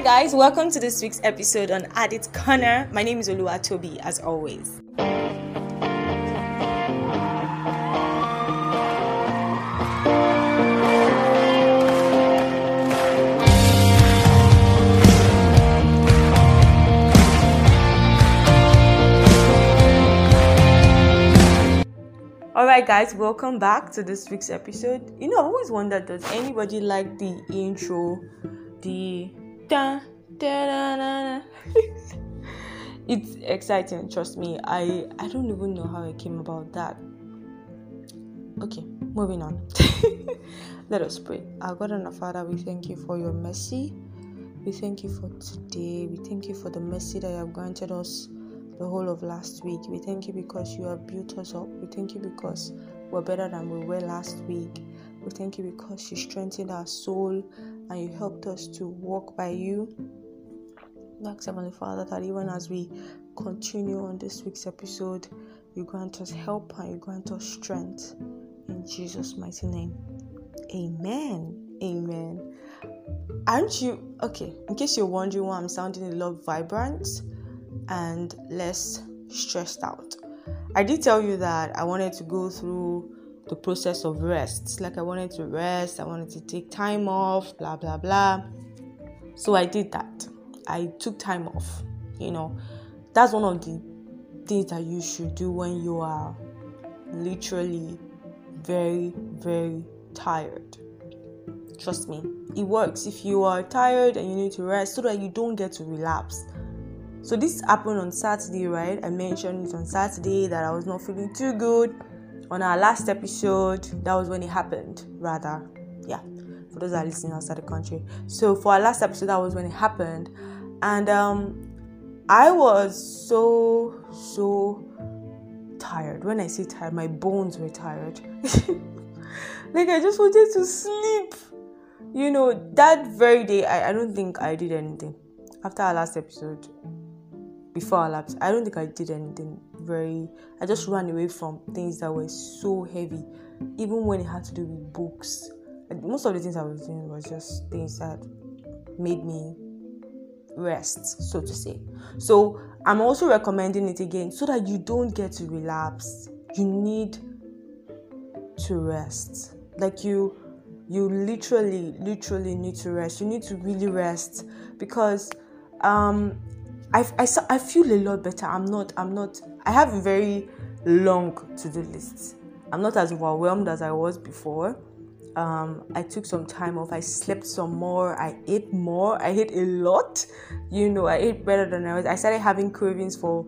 Hi guys, welcome to this week's episode on Addit Corner. My name is Oluwatobi, as always. Alright, guys, welcome back to this week's episode. You know, I've always wondered does anybody like the intro? The it's exciting, trust me. I I don't even know how I came about that. Okay, moving on. Let us pray. Our God and our Father, we thank you for your mercy. We thank you for today. We thank you for the mercy that you have granted us the whole of last week. We thank you because you have built us up. We thank you because we're better than we were last week. We thank you because you strengthened our soul and you helped us to walk by you. Thanks, Heavenly Father, that even as we continue on this week's episode, you grant us help and you grant us strength. In Jesus' mighty name. Amen. Amen. Aren't you okay? In case you're wondering why I'm sounding a lot vibrant, and less stressed out. I did tell you that I wanted to go through the process of rest. Like I wanted to rest, I wanted to take time off, blah blah blah. So I did that. I took time off. You know, that's one of the things that you should do when you are literally very, very tired. Trust me, it works. If you are tired and you need to rest so that you don't get to relapse so this happened on Saturday, right? I mentioned it on Saturday that I was not feeling too good. On our last episode, that was when it happened, rather. Yeah, for those that are listening outside the country. So for our last episode, that was when it happened. And um I was so so tired. When I say tired, my bones were tired. like I just wanted to sleep. You know, that very day I, I don't think I did anything. After our last episode, before our lapse. I don't think I did anything very. I just ran away from things that were so heavy, even when it had to do with books. most of the things I was doing was just things that made me rest, so to say. So I'm also recommending it again so that you don't get to relapse. You need to rest. Like you you literally literally need to rest. You need to really rest because um I, I, I feel a lot better. I'm not, I'm not, I have a very long to do list. I'm not as overwhelmed as I was before. Um, I took some time off. I slept some more. I ate more. I ate a lot. You know, I ate better than I was. I started having cravings for,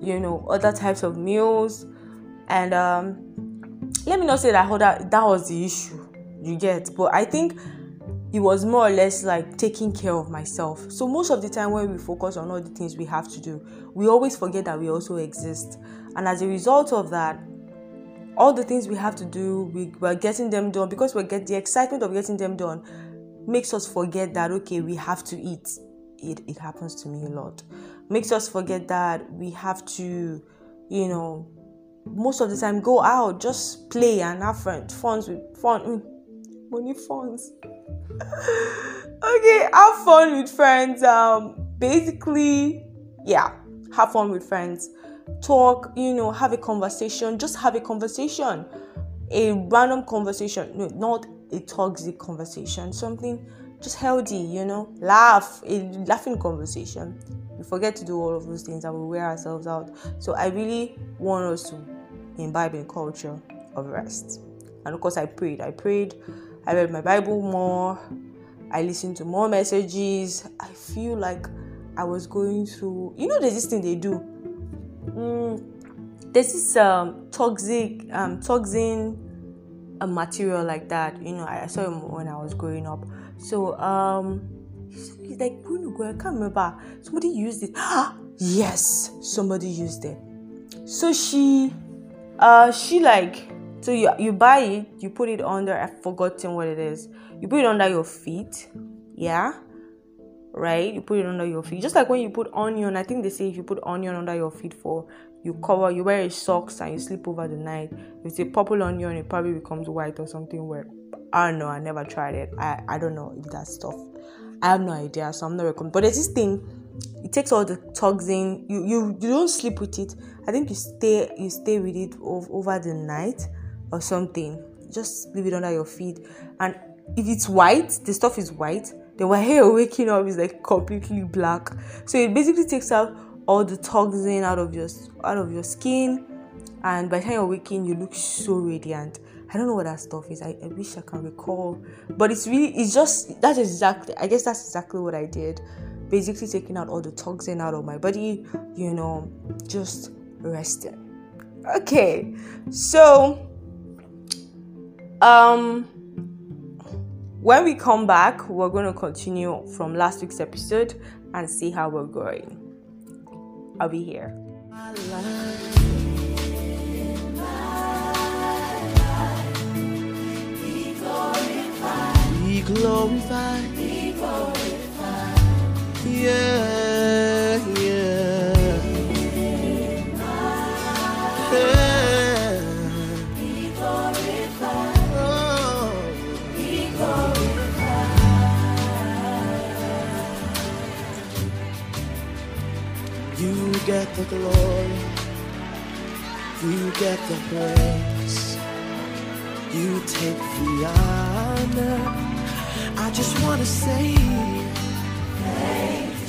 you know, other types of meals. And um, let me not say that that, that was the issue you get. But I think it was more or less like taking care of myself. So most of the time when we focus on all the things we have to do, we always forget that we also exist. And as a result of that, all the things we have to do, we, we're getting them done because we get the excitement of getting them done makes us forget that okay, we have to eat. It it happens to me a lot. Makes us forget that we have to, you know, most of the time go out, just play and have fun, fun fun, money funds okay, have fun with friends. Um, basically, yeah, have fun with friends. Talk, you know, have a conversation. Just have a conversation, a random conversation. No, not a toxic conversation. Something just healthy, you know. Laugh, a laughing conversation. We forget to do all of those things and we wear ourselves out. So I really want us to imbibe a culture of rest. And of course, I prayed. I prayed I read my Bible more. I listened to more messages. I feel like I was going through, you know, there's this thing they do. Mm, there's this um, toxic, um, toxin a material like that. You know, I saw him when I was growing up. So, um, he's like, I can't remember. Somebody used it. yes, somebody used it. So she, uh, she like so you you buy it, you put it under. I've forgotten what it is. You put it under your feet, yeah, right? You put it under your feet, just like when you put onion. I think they say if you put onion under your feet for you cover, you wear socks and you sleep over the night. If it's a purple onion, it probably becomes white or something. Where I don't know. I never tried it. I I don't know if that stuff I have no idea, so I'm not recommending. But there's this thing, it takes all the toxin. You you you don't sleep with it. I think you stay you stay with it over the night or something. Just leave it under your feet, and if it's white, the stuff is white. Then when hair waking up is like completely black. So it basically takes out all the toxin out of your out of your skin, and by the time you're waking, you look so radiant. I don't know what that stuff is. I, I wish I can recall, but it's really it's just that's exactly I guess that's exactly what I did. Basically, taking out all the toxin out of my body, you know, just resting. Okay, so um when we come back, we're going to continue from last week's episode and see how we're going. I'll be here. Be glorified. Be glorified. Yeah. Get the glory. You get the praise. You take the honor. I just want to say,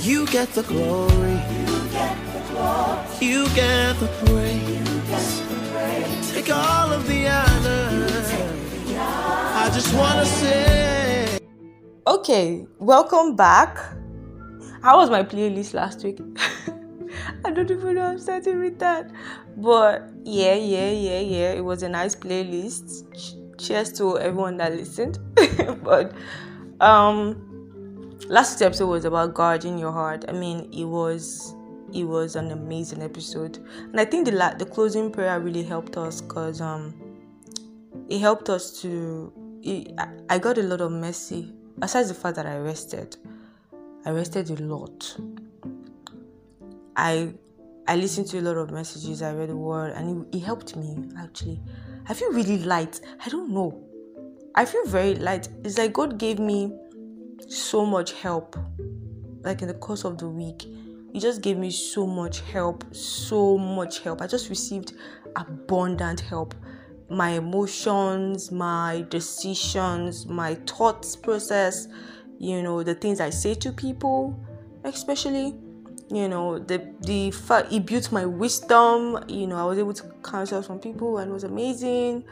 you get the glory. You get the glory. You get the praise. Take all of the honor. I just want to say. Okay, welcome back. How was my playlist last week? I don't even know I'm starting with that. But yeah, yeah, yeah, yeah. It was a nice playlist. Cheers to everyone that listened. but um, last episode was about guarding your heart. I mean, it was it was an amazing episode, and I think the la- the closing prayer really helped us because um, it helped us to. It, I got a lot of mercy. Besides the fact that I rested, I rested a lot. I I listened to a lot of messages. I read the word, and it, it helped me actually. I feel really light. I don't know. I feel very light. It's like God gave me so much help. Like in the course of the week, He just gave me so much help, so much help. I just received abundant help. My emotions, my decisions, my thoughts process, you know, the things I say to people, especially you know the the fact it built my wisdom you know i was able to counsel some people and it was amazing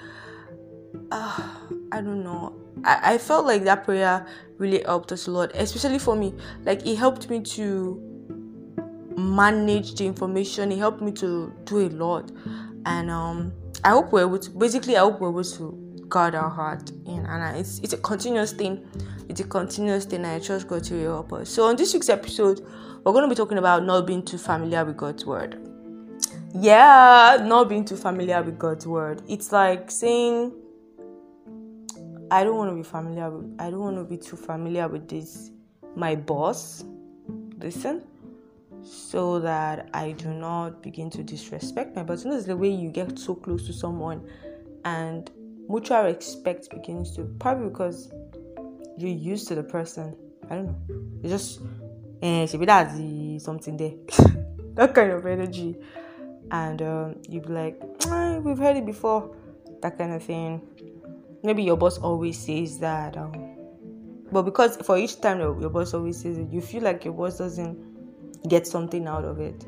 uh, I don't know. I, I felt like that prayer really helped us a lot, especially for me. Like it helped me to manage the information. It helped me to do a lot, and um, I hope we're able to. Basically, I hope we're able to guard our heart, know, and it's it's a continuous thing. It's a continuous thing. I trust God to help us. So on this week's episode, we're going to be talking about not being too familiar with God's word. Yeah, not being too familiar with God's word. It's like saying I don't want to be familiar with, I don't want to be too familiar with this my boss. Listen. So that I do not begin to disrespect my boss. You know, it's the way you get so close to someone and mutual respect begins to probably because you're used to the person. I don't know. It's just eh, she something there. that kind of energy. And um, you'd be like, eh, we've heard it before. That kind of thing maybe your boss always says that um, but because for each time your boss always says it you feel like your boss doesn't get something out of it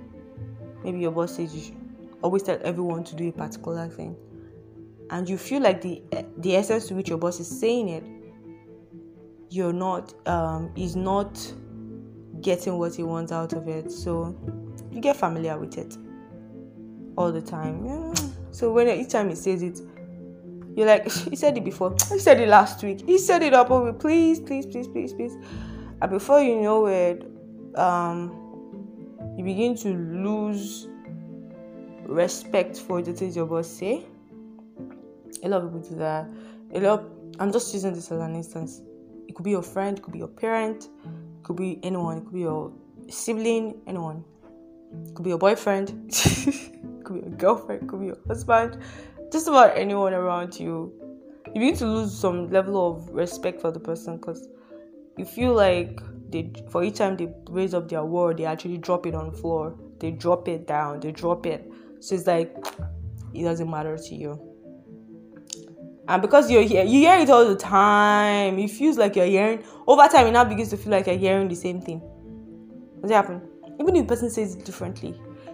maybe your boss says you always tell everyone to do a particular thing and you feel like the the essence to which your boss is saying it you're not um is not getting what he wants out of it so you get familiar with it all the time yeah. so when each time he says it you're like, he said it before. He said it last week. He said it up over. Please, please, please, please, please. And before you know it, um, you begin to lose respect for the things your boss say. A lot of people do that. A lot. I'm just using this as an instance. It could be your friend. It could be your parent. It could be anyone. It could be your sibling. Anyone. It could be your boyfriend. it could be your girlfriend. It could be your husband just about anyone around you, you begin to lose some level of respect for the person because you feel like they for each time they raise up their word, they actually drop it on the floor. They drop it down, they drop it. So it's like it doesn't matter to you. And because you're here, you hear it all the time. It feels like you're hearing over time. It now begins to feel like you're hearing the same thing. What's happening? Even if the person says it differently,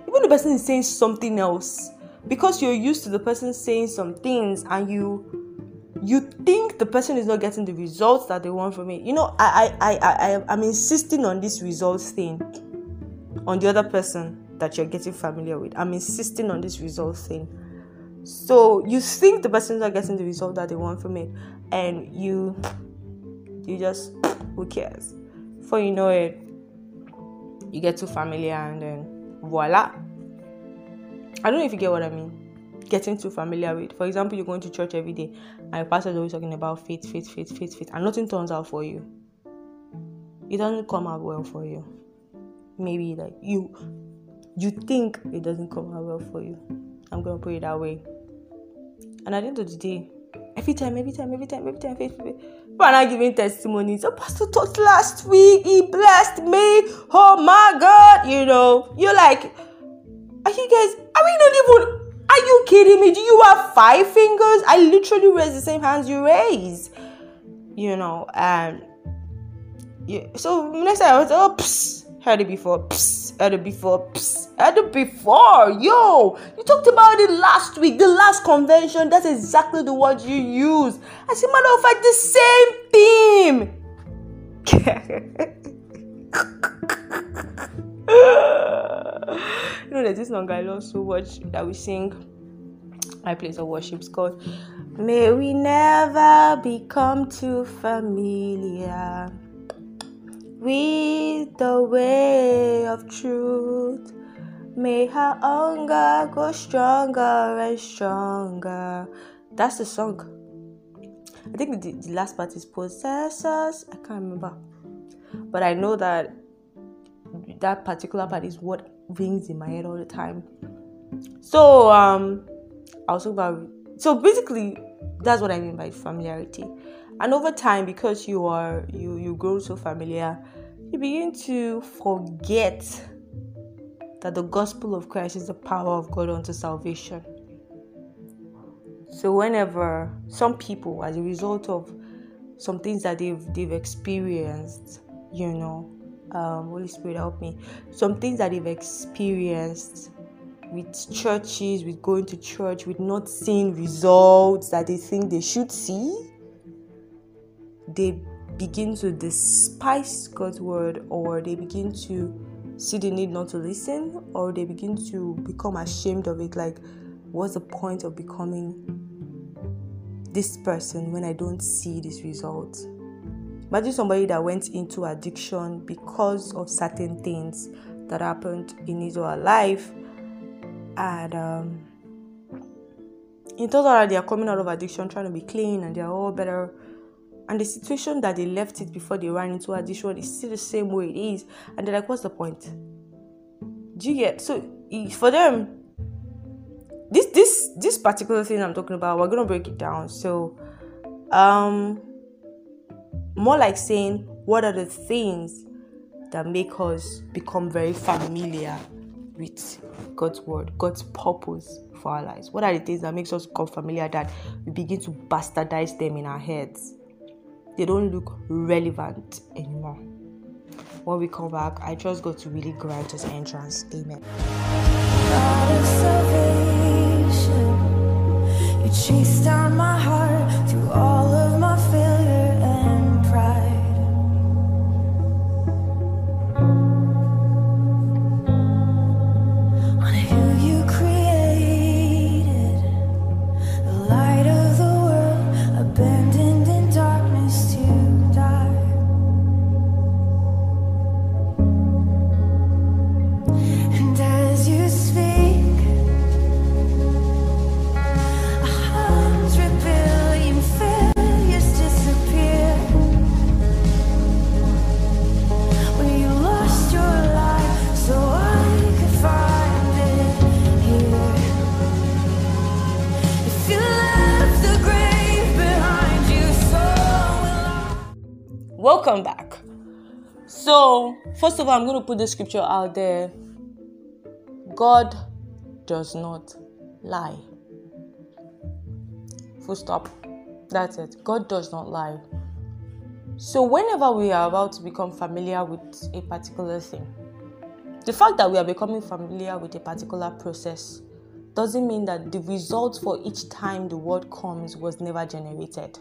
even the person is saying something else, because you're used to the person saying some things and you you think the person is not getting the results that they want from it. You know, I I I I I'm insisting on this results thing on the other person that you're getting familiar with. I'm insisting on this results thing. So you think the person is not getting the result that they want from it, and you you just who cares? Before you know it, you get too familiar and then voila. I don't know if you get what I mean getting too familiar with. For example, you're going to church every day and your pastor is always talking about faith, faith, faith, faith, faith, and nothing turns out for you. It doesn't come out well for you. Maybe like you you think it doesn't come out well for you. I'm gonna put it that way. And at the end of the day, every time, every time, every time, every time, faith, faith, people are not giving testimonies. Oh, Pastor talked last week, he blessed me. Oh my God, you know, you're like, are you guys, are we not even are you kidding me? Do you have five fingers? I literally raise the same hands you raise. You know, and yeah. So next time I was oh psst, heard it before, psst, heard it before, psst, heard it before. Yo, you talked about it last week, the last convention. That's exactly the word you use. As a matter of fact, the same theme. you know, there's this song I love so much that we sing my place of worship is called May we never become too familiar with the way of truth. May her hunger grow stronger and stronger. That's the song. I think the, the last part is possessors. I can't remember. But I know that that particular part is what rings in my head all the time. So um I was about so basically that's what I mean by familiarity. And over time, because you are you you grow so familiar, you begin to forget that the gospel of Christ is the power of God unto salvation. So whenever some people, as a result of some things that they've they've experienced, you know, um, Holy Spirit help me. Some things that they've experienced with churches, with going to church, with not seeing results that they think they should see, they begin to despise God's word or they begin to see the need not to listen or they begin to become ashamed of it. Like, what's the point of becoming this person when I don't see this result? Imagine somebody that went into addiction because of certain things that happened in his or her life, and um, in that they are coming out of addiction, trying to be clean, and they are all better. And the situation that they left it before they ran into addiction is still the same way it is, and they're like, "What's the point?" Do you get so for them? This this this particular thing I'm talking about, we're gonna break it down. So, um more like saying, what are the things that make us become very familiar with God's word, God's purpose for our lives? What are the things that makes us become familiar that we begin to bastardize them in our heads? They don't look relevant anymore. When we come back, I trust God to really grant us entrance. Amen. You chased down my heart through all of my welcome back. So, first of all, I'm going to put the scripture out there. God does not lie. Full stop. That's it. God does not lie. So, whenever we are about to become familiar with a particular thing, the fact that we are becoming familiar with a particular process doesn't mean that the result for each time the word comes was never generated.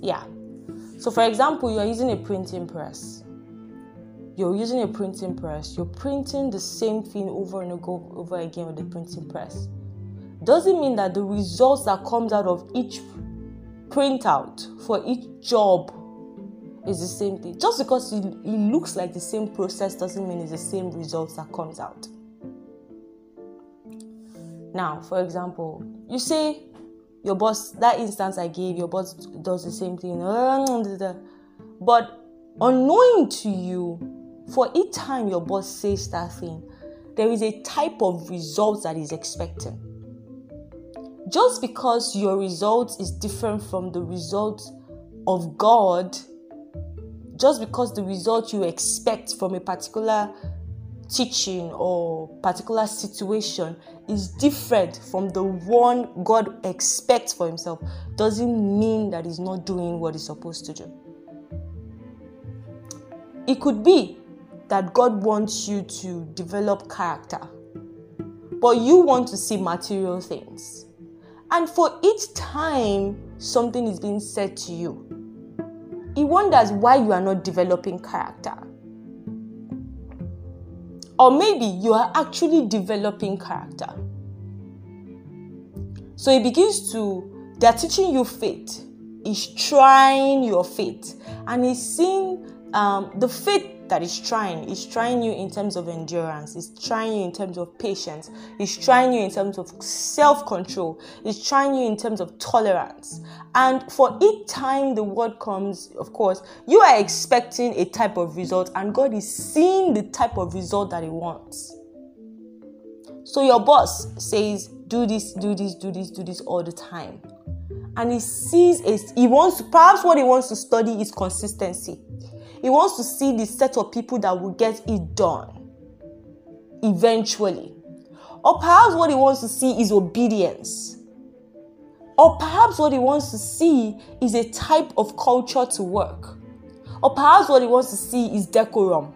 Yeah. So, for example, you're using a printing press. You're using a printing press. You're printing the same thing over and over again with the printing press. Doesn't mean that the results that comes out of each printout for each job is the same thing. Just because it, looks like the same process doesn't mean it's the same results that comes out. Now, for example, you say your boss, that instance I gave, your boss does the same thing. Ah, mm, but unknowing to you, for each time your boss says that thing, there is a type of result that is expected Just because your result is different from the result of God, just because the result you expect from a particular teaching or particular situation is different from the one God expects for himself doesn't mean that he's not doing what he's supposed to do. It could be that God wants you to develop character, but you want to see material things. And for each time something is being said to you, he wonders why you are not developing character or maybe you are actually developing character. So he begins to, they're teaching you faith. He's trying your faith. And he's seeing um, the faith that is trying. He's trying you in terms of endurance. He's trying you in terms of patience. He's trying you in terms of self control. He's trying you in terms of tolerance. And for each time the word comes, of course, you are expecting a type of result, and God is seeing the type of result that He wants. So your boss says, Do this, do this, do this, do this all the time. And he sees he wants perhaps what he wants to study is consistency he wants to see the set of people that will get it done eventually. Or perhaps what he wants to see is obedience. Or perhaps what he wants to see is a type of culture to work. Or perhaps what he wants to see is decorum.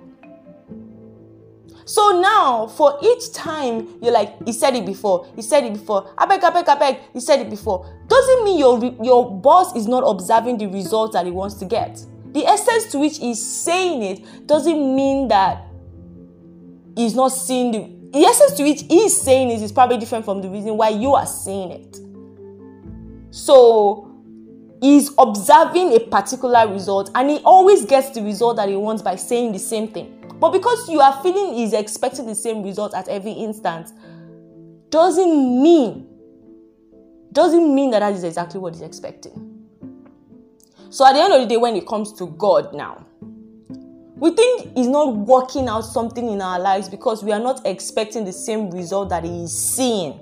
So now, for each time you're like, he said it before, he said it before, I beg, I beg, I beg, he said it before, doesn't mean your, your boss is not observing the results that he wants to get. The essence to which he's saying it doesn't mean that he's not seeing the the essence to which he's saying it is probably different from the reason why you are saying it. So he's observing a particular result and he always gets the result that he wants by saying the same thing. But because you are feeling he's expecting the same result at every instant, doesn't mean doesn't mean that that is exactly what he's expecting. So at the end of the day, when it comes to God now, we think He's not working out something in our lives because we are not expecting the same result that He is seeing.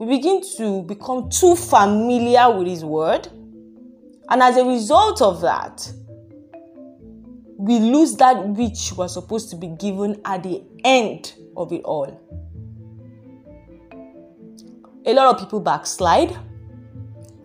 We begin to become too familiar with His Word, and as a result of that, we lose that which was supposed to be given at the end of it all. A lot of people backslide.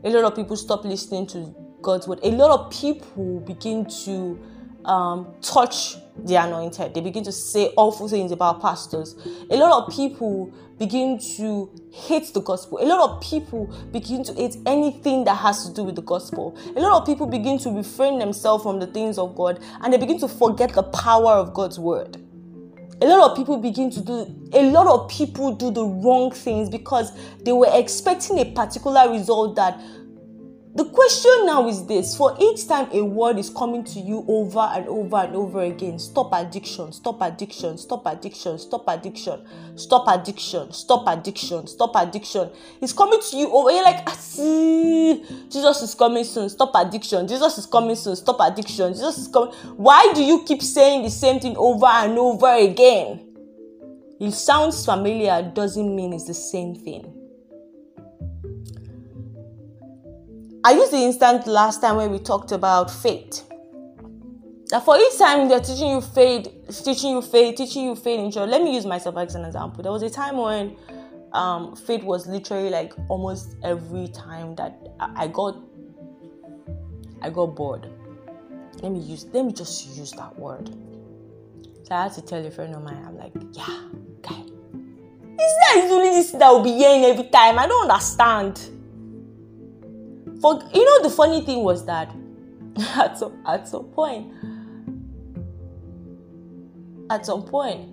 A lot of people stop listening to God's word, a lot of people begin to um, touch the anointed. They begin to say awful things about pastors. A lot of people begin to hate the gospel. A lot of people begin to hate anything that has to do with the gospel. A lot of people begin to refrain themselves from the things of God and they begin to forget the power of God's word. A lot of people begin to do, a lot of people do the wrong things because they were expecting a particular result that the question now is this for each time a word is coming to you over and over and over again stop addiction, stop addiction, stop addiction, stop addiction, stop addiction, stop addiction, stop addiction. It's coming to you over. You're like, ah, see, Jesus is coming soon, stop addiction. Jesus is coming soon, stop addiction. Jesus is coming. Why do you keep saying the same thing over and over again? It sounds familiar, doesn't mean it's the same thing. I used the instant last time when we talked about faith. That for each time they're teaching you faith, teaching you faith, teaching you faith in church. Let me use myself as an example. There was a time when um, faith was literally like almost every time that I got I got bored. Let me use let me just use that word. So I had to tell a friend of mine, I'm like, yeah, guy. Is that usually this that will be hearing every time? I don't understand. For you know the funny thing was that at some at some point at some point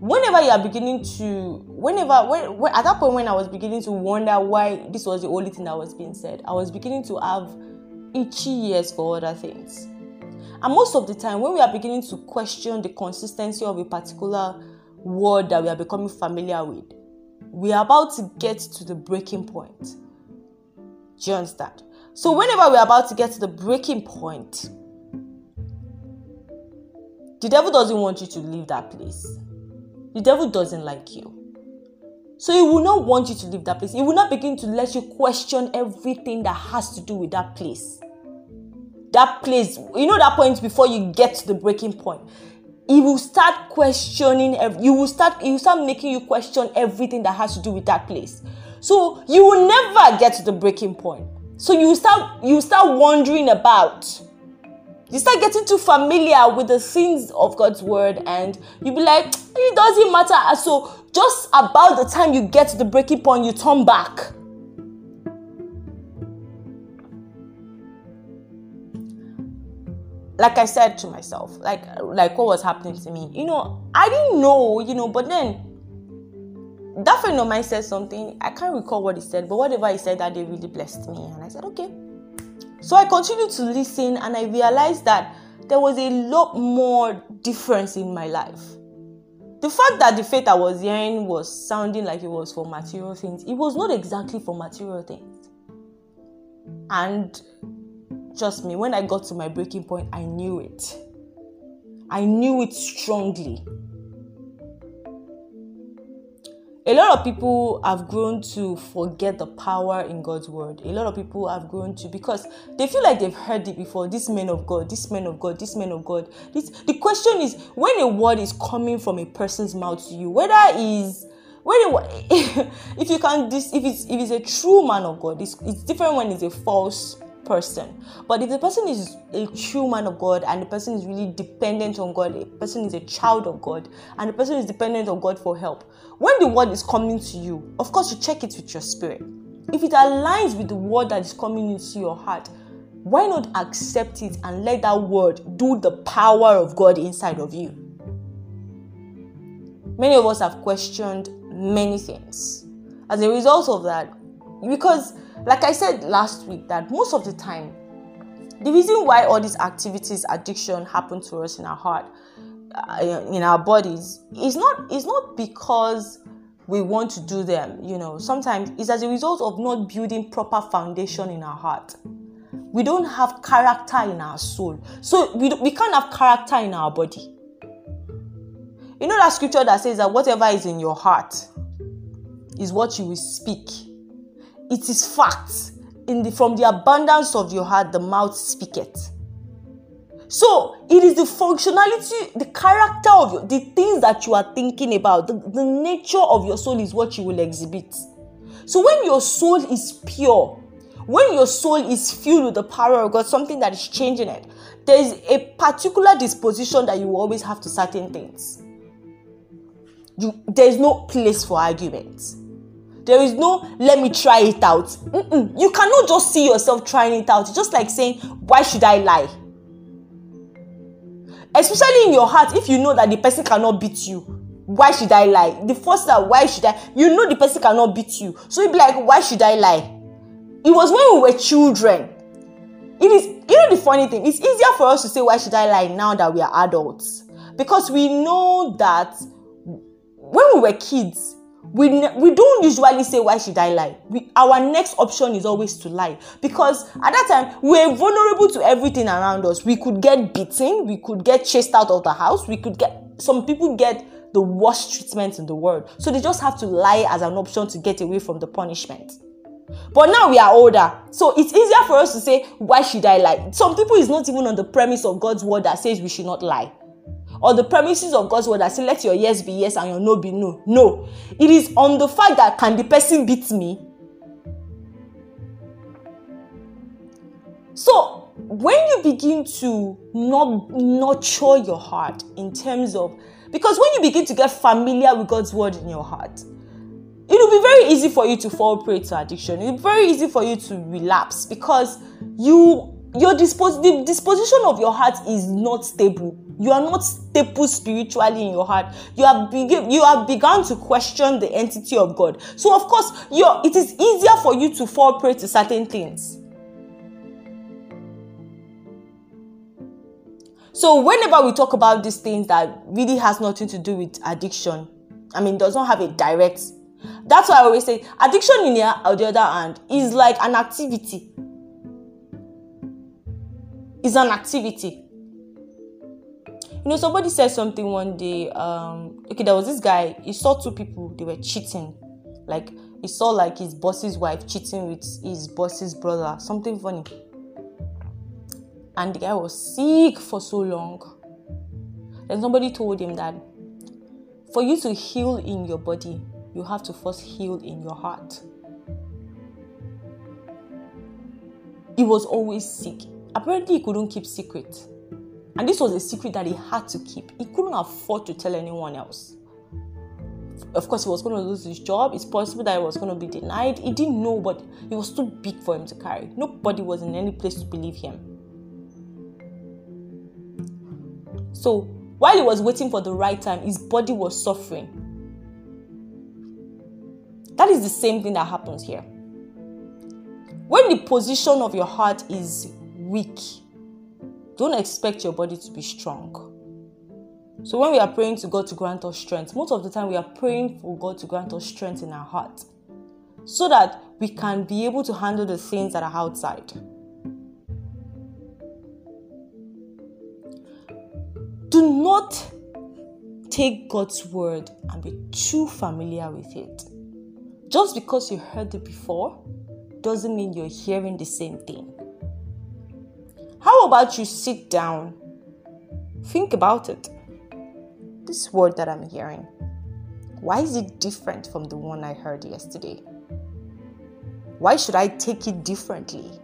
whenever you are beginning to whenever when, when, at that point when i was beginning to wonder why this was the only thing that was being said i was beginning to have itchy ears for other things. And most of the time when we are beginning to question the consistency of a particular word that we are becoming familiar with we are about to get to the breaking point do you understand so whenever we're about to get to the breaking point the devil doesn't want you to leave that place. The devil doesn't like you. So he will not want you to leave that place. He will not begin to let you question everything that has to do with that place. That place, you know, that point before you get to the breaking point. He will start questioning. You will start. He will start making you question everything that has to do with that place. So you will never get to the breaking point. So you start. You start wondering about you start getting too familiar with the things of God's word, and you be like, it doesn't matter. So, just about the time you get to the breaking point, you turn back. Like I said to myself, like like what was happening to me, you know, I didn't know, you know, but then that friend of mine said something. I can't recall what he said, but whatever he said that day really blessed me, and I said, okay, so I continued to listen and I realized that there was a lot more difference in my life. The fact that the faith I was hearing was sounding like it was for material things, it was not exactly for material things. And trust me, when I got to my breaking point, I knew it. I knew it strongly. A lot of people have grown to forget the power in God's word. A lot of people have grown to because they feel like they've heard it before. This man of God, this man of God, this man of God. This the question is when a word is coming from a person's mouth to you, whether is when it, if you can this if it's if it's a true man of God, it's, it's different when it's a false person. But if the person is a true man of God and the person is really dependent on God, a person is a child of God, and the person is dependent on God for help, when the word is coming to you, of course, you check it with your spirit. If it aligns with the word that is coming into your heart, why not accept it and let that word do the power of God inside of you? Many of us have questioned many things. As a result of that, because like I said last week, that most of the time, the reason why all these activities, addiction happen to us in our heart, uh, in our bodies, is not is not because we want to do them. You know, sometimes it's as a result of not building proper foundation in our heart. We don't have character in our soul, so we we can't have character in our body. You know that scripture that says that whatever is in your heart is what you will speak it is fact. In the, from the abundance of your heart, the mouth speaketh. So it is the functionality, the character of your, the things that you are thinking about, the, the nature of your soul is what you will exhibit. So when your soul is pure, when your soul is filled with the power of God, something that is changing it, there is a particular disposition that you always have to certain things. You, there is no place for arguments. There is no let me try it out. Mm-mm. You cannot just see yourself trying it out. It's just like saying, Why should I lie? Especially in your heart, if you know that the person cannot beat you, why should I lie? The first that why should I? You know the person cannot beat you. So you be like, Why should I lie? It was when we were children. It is, you know, the funny thing, it's easier for us to say, Why should I lie now that we are adults? Because we know that when we were kids, we we don't usually say why should i lie we, our next option is always to lie because at that time we're vulnerable to everything around us we could get beaten we could get chased out of the house we could get some people get the worst treatment in the world so they just have to lie as an option to get away from the punishment But now we are older. So it's easier for us to say, why should I lie? Some people is not even on the premise of God's word that says we should not lie. Or the premises of God's word that say, let your yes be yes and your no be no. No. It is on the fact that can the person beat me? So when you begin to not nurture your heart in terms of because when you begin to get familiar with God's word in your heart, it will be very easy for you to fall prey to addiction. It's very easy for you to relapse because you your dispos- the disposition of your heart is not stable. You are not stable spiritually in your heart. You have begin, you have begun to question the entity of God. So of course, your it is easier for you to fall prey to certain things. So whenever we talk about these things that really has nothing to do with addiction, I mean, does not have a direct. That's why I always say addiction in the, on the other hand is like an activity. It's an activity. You know, somebody said something one day. Um, okay, there was this guy. He saw two people. They were cheating. Like he saw like his boss's wife cheating with his boss's brother. Something funny and the guy was sick for so long. Then somebody told him that for you to heal in your body, you have to first heal in your heart. He was always sick. Apparently, he couldn't keep secret. And this was a secret that he had to keep. He couldn't afford to tell anyone else. Of course, he was going to lose his job. It's possible that he was going to be denied. He didn't know, but it was too big for him to carry. Nobody was in any place to believe him. So while he was waiting for the right time, his body was suffering. That is the same thing that happens here. When the position of your heart is weak, don't expect your body to be strong. So when we are praying to God to grant us strength, most of the time we are praying for God to grant us strength in our heart so that we can be able to handle the things that are outside. Do not take God's word and be too familiar with it. Just because you heard it before doesn't mean you're hearing the same thing. How about you sit down, think about it? This word that I'm hearing, why is it different from the one I heard yesterday? Why should I take it differently?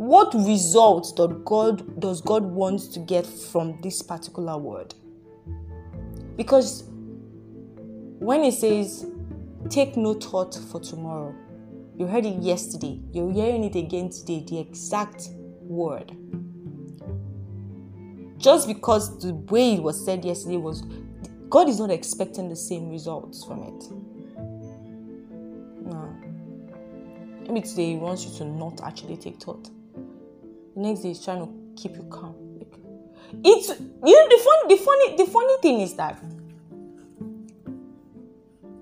what result does God does God want to get from this particular word? Because when He says take no thought for tomorrow, you heard it yesterday, you're hearing it again today, the exact word. Just because the way it was said yesterday was God is not expecting the same results from it. No. Maybe today He wants you to not actually take thought the next day he's trying to keep you calm. It's you know the funny the funny the funny thing is that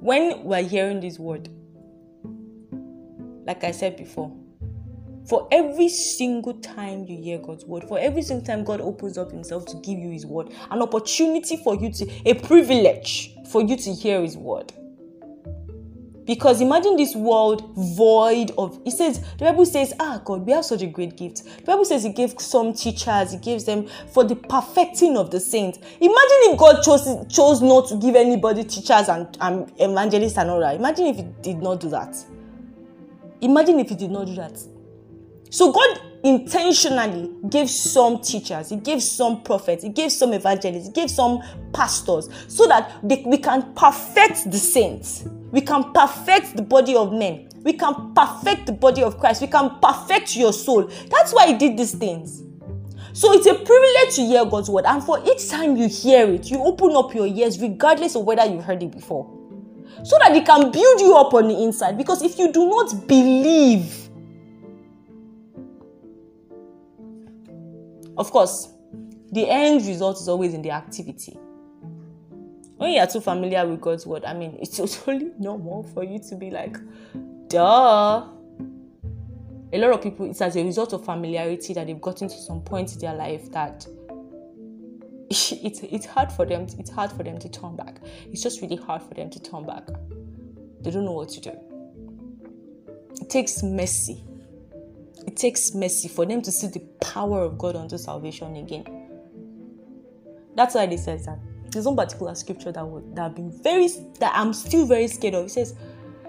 when we're hearing this word, like I said before, for every single time you hear God's word, for every single time God opens up Himself to give you His word, an opportunity for you to, a privilege for you to hear His word. Because imagine this world void of it says the Bible says, Ah God, we have such a great gift. The Bible says he gave some teachers, he gives them for the perfecting of the saints. Imagine if God chose chose not to give anybody teachers and, and evangelists and all that. Imagine if he did not do that. Imagine if he did not do that. So God intentionally gave some teachers, he gave some prophets, he gave some evangelists, he gave some pastors so that they, we can perfect the saints. We can perfect the body of men. We can perfect the body of Christ. We can perfect your soul. That's why he did these things. So it's a privilege to hear God's word. And for each time you hear it, you open up your ears, regardless of whether you heard it before. So that it can build you up on the inside. Because if you do not believe, of course, the end result is always in the activity when you are too familiar with God's word, I mean, it's totally normal for you to be like, duh. A lot of people, it's as a result of familiarity that they've gotten to some point in their life that it's it's hard for them. It's hard for them to turn back. It's just really hard for them to turn back. They don't know what to do. it takes mercy. It takes mercy for them to see the power of God unto salvation again. That's why they says that. There's one particular scripture that would that have been very that I'm still very scared of. It says,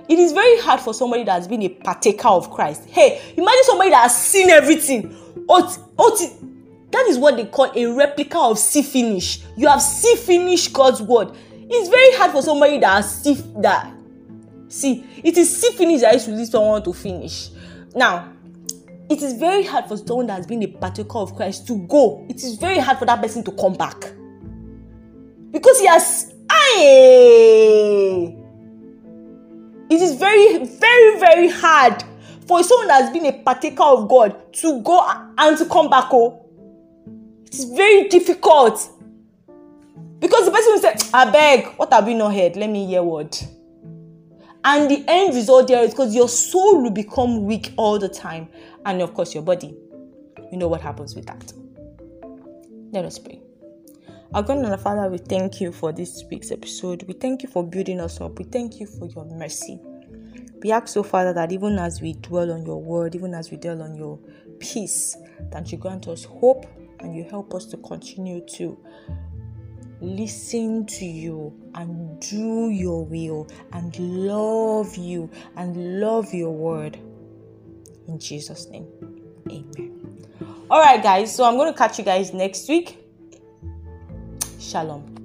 It is very hard for somebody that has been a partaker of Christ. Hey, imagine somebody that has seen everything. That is what they call a replica of see finish. You have see finish God's word. It's very hard for somebody that has see that See, it is see finish that used to lead someone to finish. Now, it is very hard for someone that has been a partaker of Christ to go. It is very hard for that person to come back. Because he has. Aye, it is very, very, very hard for someone that has been a partaker of God to go and to come back. Oh, it is very difficult. Because the person will say, I beg, what have you not heard? Let me hear what. And the end result there is because your soul will become weak all the time. And of course, your body. You know what happens with that. Let us pray. Our God and our Father, we thank you for this week's episode. We thank you for building us up. We thank you for your mercy. We ask, so Father, that even as we dwell on your word, even as we dwell on your peace, that you grant us hope and you help us to continue to listen to you and do your will and love you and love your word. In Jesus' name, amen. All right, guys, so I'm going to catch you guys next week. Shalom.